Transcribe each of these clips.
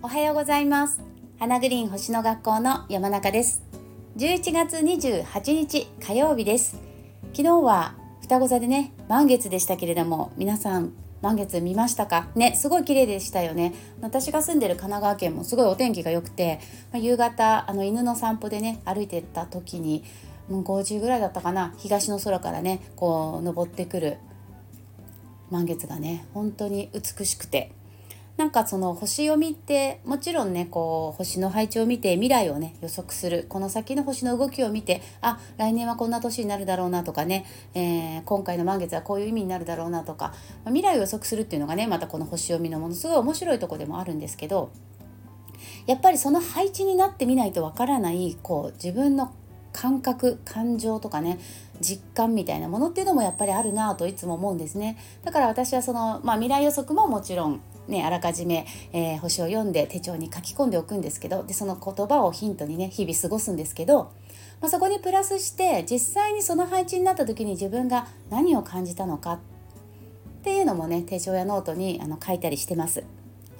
おはようございます。花グリーン星の学校の山中です。11月28日火曜日です。昨日は双子座でね満月でしたけれども皆さん満月見ましたか？ねすごい綺麗でしたよね。私が住んでる神奈川県もすごいお天気が良くて、まあ、夕方あの犬の散歩でね歩いてった時にもう5時ぐらいだったかな？東の空からねこう登ってくる満月がね本当に美しくて。なんかその星読みってもちろんねこう星の配置を見て未来をね予測する。この先の星の動きを見てあ来年はこんな年になるだろうなとかね、えー、今回の満月はこういう意味になるだろうなとか、まあ、未来を予測するっていうのがねまたこの星読みのものすごい面白いとこでもあるんですけどやっぱりその配置になってみないとわからないこう自分の感覚感情とかね実感みたいなものっていうのもやっぱりあるなといつも思うんですねだから私はその、まあ、未来予測ももちろんね、あらかじめ、えー、星を読んで手帳に書き込んでおくんですけどでその言葉をヒントにね日々過ごすんですけど、まあ、そこにプラスして実際にその配置になった時に自分が何を感じたのかっていうのもね手帳やノートにあの書いたりしてます。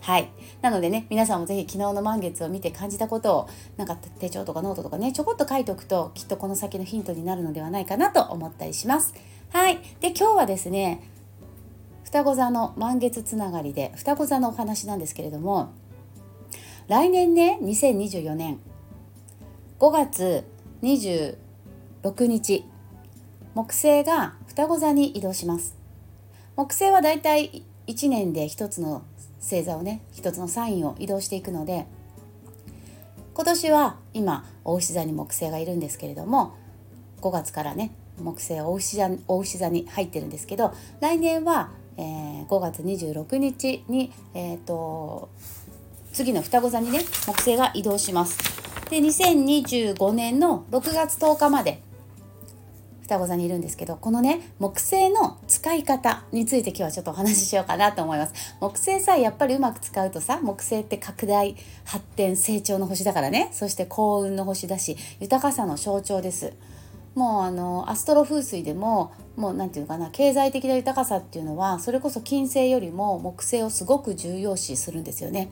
はい。なのでね、皆さんもぜひ昨日の満月を見て感じたことを、なんか手帳とかノートとかね、ちょこっと書いておくと、きっとこの先のヒントになるのではないかなと思ったりします。はい。で、今日はですね、双子座の満月つながりで、双子座のお話なんですけれども、来年ね、2024年5月26日、木星が双子座に移動します。木星はだいたい1年で1つの星座をね一つのサインを移動していくので今年は今大牛座に木星がいるんですけれども5月からね木星は大牛座大牛座に入ってるんですけど来年は、えー、5月26日に、えーと、次の双子座にね木星が移動します。で2025年の6月10日まで双子座にいるんですけどこのね木星の使い方について今日はちょっとお話ししようかなと思います。木星さえやっぱりうまく使うとさ木星って拡大発展成長の星だからね。そして幸運の星だし豊かさの象徴です。もうあのアストロ風水でももう何て言うかな経済的な豊かさっていうのはそれこそ金星よりも木星をすごく重要視するんですよね。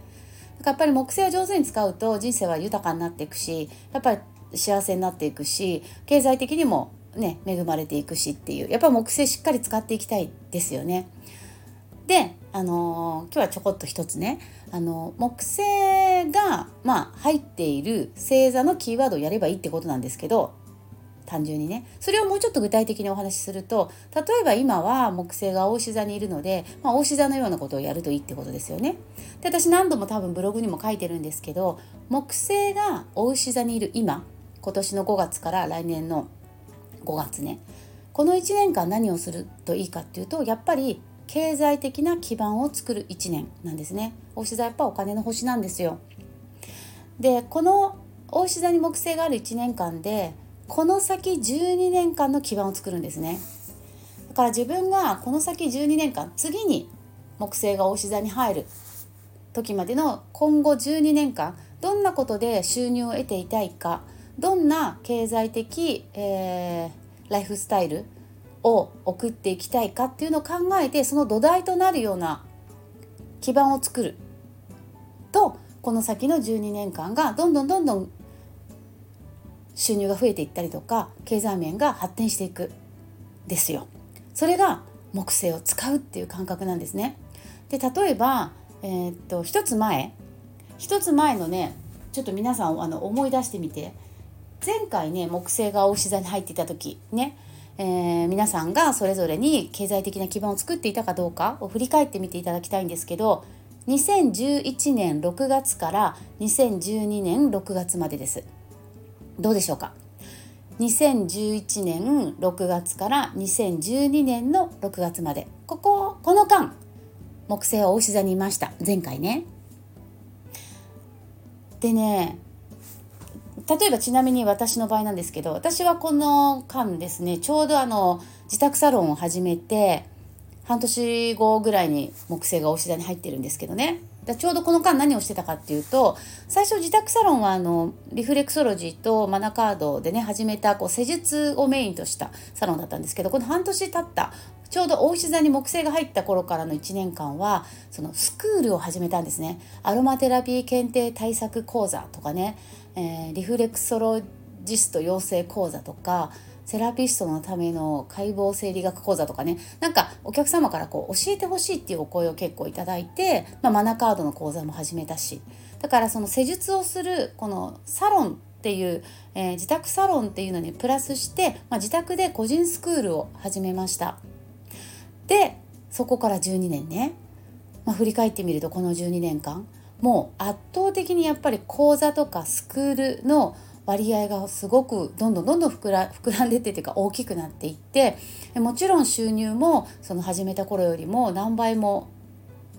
だからやっぱり木星を上手に使うと人生は豊かになっていくしやっぱり幸せになっていくし経済的にもね恵まれていくしっていうやっぱ木星しっかり使っていきたいですよね。で、あのー、今日はちょこっと一つね、あの木星が、まあ、入っている星座のキーワードをやればいいってことなんですけど単純にねそれをもうちょっと具体的にお話しすると例えば今は木星が大牛座にいるので、まあ、大牛座のようなことをやるといいってことですよね。で私何度も多分ブログにも書いてるんですけど木星が大牛座にいる今今年の5月から来年の5月ね。この1年間何をするといいかっていうとやっぱり経済的な基盤を作る1年なんですね。大牛座やっぱお金の星なんですよ。でこの大牛座に木星がある1年間でこの先12年間の基盤を作るんですね。だから自分がこの先12年間次に木星が大牛座に入る時までの今後12年間どんなことで収入を得ていたいかどんな経済的、えー、ライフスタイルを送っていきたいかっていうのを考えてその土台となるような基盤を作るとこの先の12年間がどんどんどんどん収入が増えていったりとか経済面が発展していくですよ。それが木星を使うっていう感覚なんですね。で例えば、えー、っと一つ前一つ前のねちょっと皆さんあの思い出してみて前回ね木星が大牛座に入っていた時ね、えー、皆さんがそれぞれに経済的な基盤を作っていたかどうかを振り返ってみていただきたいんですけど2011年6月から2012年6月までです。どうでしょうか？2011年6月から2012年の6月まで。こここの間木星は大牛座にいました。前回ね。でね例えばちなみに私の場合なんですけど私はこの間ですねちょうどあの自宅サロンを始めて半年後ぐらいに木星がおし座に入ってるんですけどね。だちょうどこの間何をしてたかっていうと最初自宅サロンはあのリフレクソロジーとマナカードでね始めたこう施術をメインとしたサロンだったんですけどこの半年経ったちょうど大牛座に木星が入った頃からの1年間はそのスクールを始めたんですね。アロマテラピー検定対策講座とかね、えー、リフレクソロジスト養成講座とかセラピストのための解剖生理学講座とかね。なんかお客様からこう教えてほしいっていうお声を結構いただいて、まあ、マナカードの講座も始めたし。だからその施術をするこのサロンっていう、えー、自宅サロンっていうのにプラスして、まあ、自宅で個人スクールを始めました。でそこから12年ね、まあ、振り返ってみるとこの12年間もう圧倒的にやっぱり講座とかスクールの割合がすごくどんどんどんどん膨ら膨らんでってっていうか大きくなっていってもちろん収入もその始めた頃よりも何倍も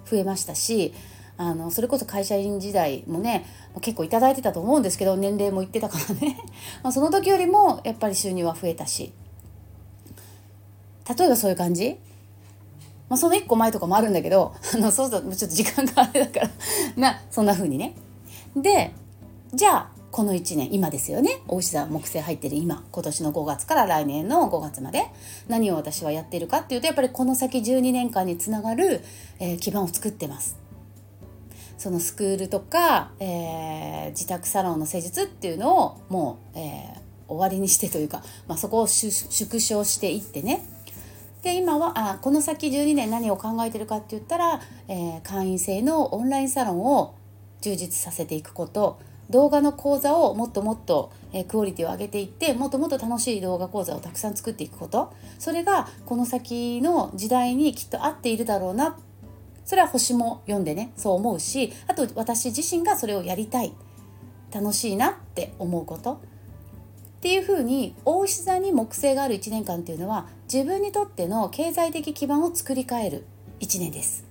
増えましたしあのそれこそ会社員時代もね結構頂いてたと思うんですけど年齢も言ってたからね。ま その時よりもやっぱり収入は増えたし。例えばそういう感じ。まあ、その1個前とかもあるんだけど あのそうするとちょっと時間があれだから なそんな風にね。でじゃあこの1年今ですよね大牛座木星入ってる今今年の5月から来年の5月まで何を私はやっているかっていうとやっぱりこの先12年間につながる、えー、基盤を作ってます。そのスクールとか、えー、自宅サロンの施術っていうのをもう、えー、終わりにしてというか、まあ、そこを縮小していってねで今はあこの先12年何を考えてるかって言ったら、えー、会員制のオンラインサロンを充実させていくこと。動画の講座をもっともっと、えー、クオリティを上げていってもっともっと楽しい動画講座をたくさん作っていくこと。それがこの先の時代にきっと合っているだろうな。それは星も読んでねそう思うしあと私自身がそれをやりたい。楽しいなって思うこと。っていうふうに大牛座に木星がある1年間っていうのは自分にとっての経済的基盤を作り変える1年です。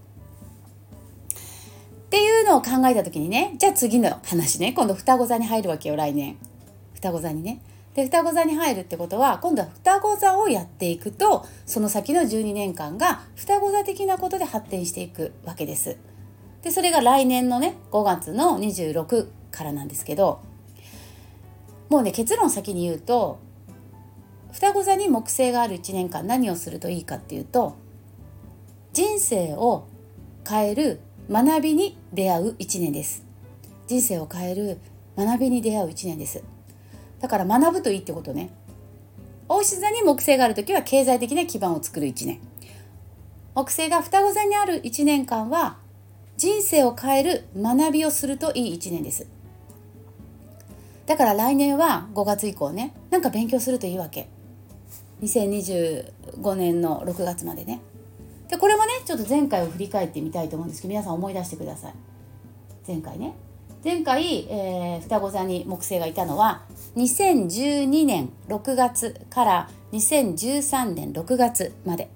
っていうのを考えた時にねじゃあ次の話ね今度双子座に入るわけよ来年双子座にね。で双子座に入るってことは今度は双子座をやっていくとその先の12年間が双子座的なことで発展していくわけです。でそれが来年のね5月の26からなんですけどもうね結論先に言うと双子座に木星がある1年間何をするといいかっていうと人生を変える学びに出会う1年です。人生を変える学びに出会う1年です。だから学ぶといいってことね。大牛座に木星がある時は経済的な基盤を作る1年。木星が双子座にある1年間は人生を変える学びをするといい1年です。だから来年は5月以降ねなんか勉強するといいわけ。2025年の6月までね。でこれもねちょっと前回を振り返ってみたいと思うんですけど皆さん思い出してください。前回ね。前回、えー、双子座に木星がいたのは2012年6月から2013年6月まで。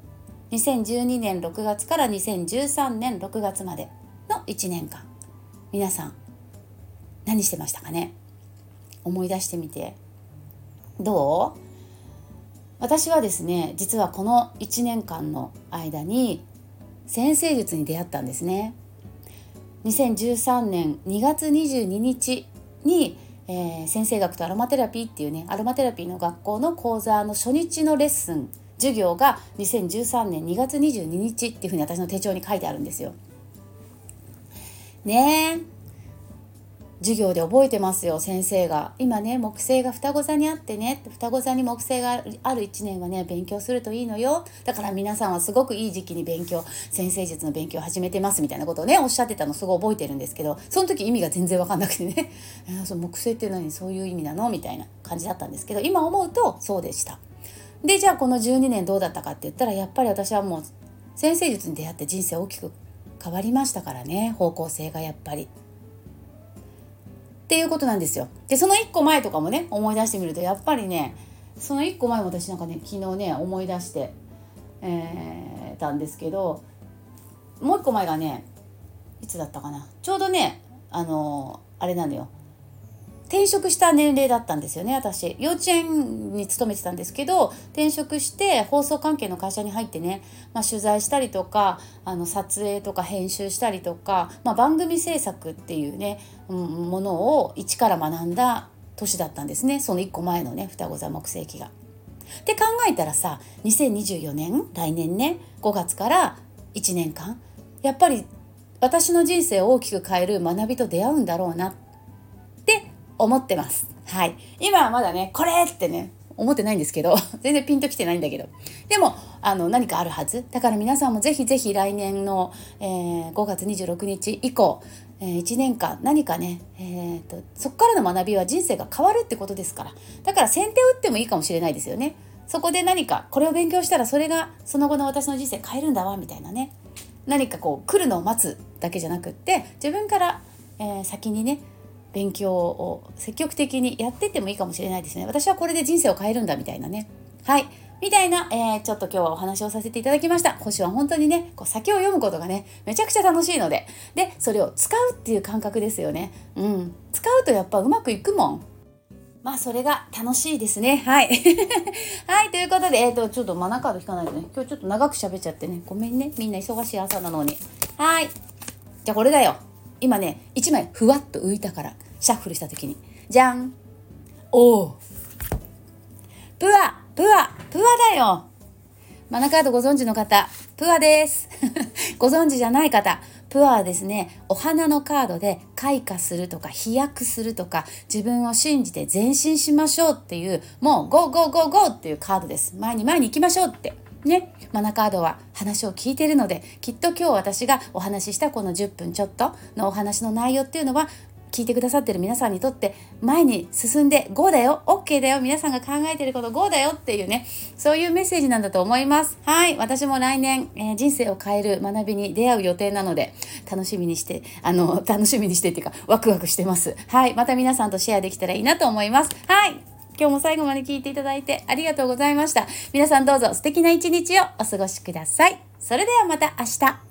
2012年6月から2013年6月までの1年間。皆さん何してましたかね？思い出してみて。どう？私はですね実はこの1年間の間に先生術に出会ったんですね。2013年2月22日に、えー、先生学とアロマテラピーっていうねアロマテラピーの学校の講座の初日のレッスン授業が2013年2月22日っていうふうに私の手帳に書いてあるんですよ。ねえ。授業で覚えてますよ先生が。今ね木星が双子座にあってね。双子座に木星がある1年はね勉強するといいのよ。だから皆さんはすごくいい時期に勉強先生術の勉強を始めてますみたいなことをねおっしゃってたのすごい覚えてるんですけどその時意味が全然分かんなくてね。その木星って何？そういう意味なの？みたいな感じだったんですけど今思うとそうでした。でじゃあこの12年どうだったかって言ったらやっぱり私はもう先生術に出会って人生大きく変わりましたからね。方向性がやっぱり。っていうことなんですよ。でその1個前とかもね思い出してみるとやっぱりねその1個前も私なんかね昨日ね思い出して、えー、たんですけどもう1個前がねいつだったかなちょうどねあのあれなのよ転職した年齢だったんですよね私幼稚園に勤めてたんですけど転職して放送関係の会社に入ってね、まあ、取材したりとかあの撮影とか編集したりとか、まあ、番組制作っていうね、ものを一から学んだ年だったんですねその1個前のね双子座木星期が。って考えたらさ2024年来年ね5月から1年間やっぱり私の人生を大きく変える学びと出会うんだろうなって思ってます。はい。今はまだね、これってね、思ってないんですけど、全然ピンときてないんだけど。でも、あの、何かあるはず。だから皆さんもぜひぜひ来年の、えー、5月26日以降、えー、1年間何かね、えーと、そこからの学びは人生が変わるってことですから。だから先手を打ってもいいかもしれないですよね。そこで何か、これを勉強したらそれがその後の私の人生変えるんだわ、みたいなね。何かこう来るのを待つだけじゃなくって自分から、えー、先にね勉強を積極的にやってってもいいかもしれないですね私はこれで人生を変えるんだみたいなねはいみたいな、えー、ちょっと今日はお話をさせていただきました星は本当にねこう先を読むことがねめちゃくちゃ楽しいのででそれを使うっていう感覚ですよねうん使うとやっぱうまくいくもんまあそれが楽しいですね。はい。はい、ということで、えっ、ー、と、ちょっとマナカード引かないとね、今日ちょっと長く喋っちゃってね、ごめんね。みんな忙しい朝なのに。はい。じゃあこれだよ。今ね、1枚ふわっと浮いたから、シャッフルした時に。じゃん。おお。プア、プア、プアだよ。マナカードご存知の方、プアです。ご存知じゃない方、プアはですねお花のカードで開花するとか飛躍するとか自分を信じて前進しましょうっていうもう go go go go っていうカードです前に前に行きましょうってねマナカードは話を聞いているのできっと今日私がお話ししたこの10分ちょっとのお話の内容っていうのは聞いてくださってる皆さんにとって前に進んで GO だよ OK だよ皆さんが考えてること GO だよっていうねそういうメッセージなんだと思います。はい私も来年、えー、人生を変える学びに出会う予定なので楽しみにしてあの楽しみにしてっていうかワクワクしてます。はいまた皆さんとシェアできたらいいなと思います。はい。今日も最後まで聞いていただいてありがとうございました。皆さんどうぞ素敵な一日をお過ごしください。それではまた明日。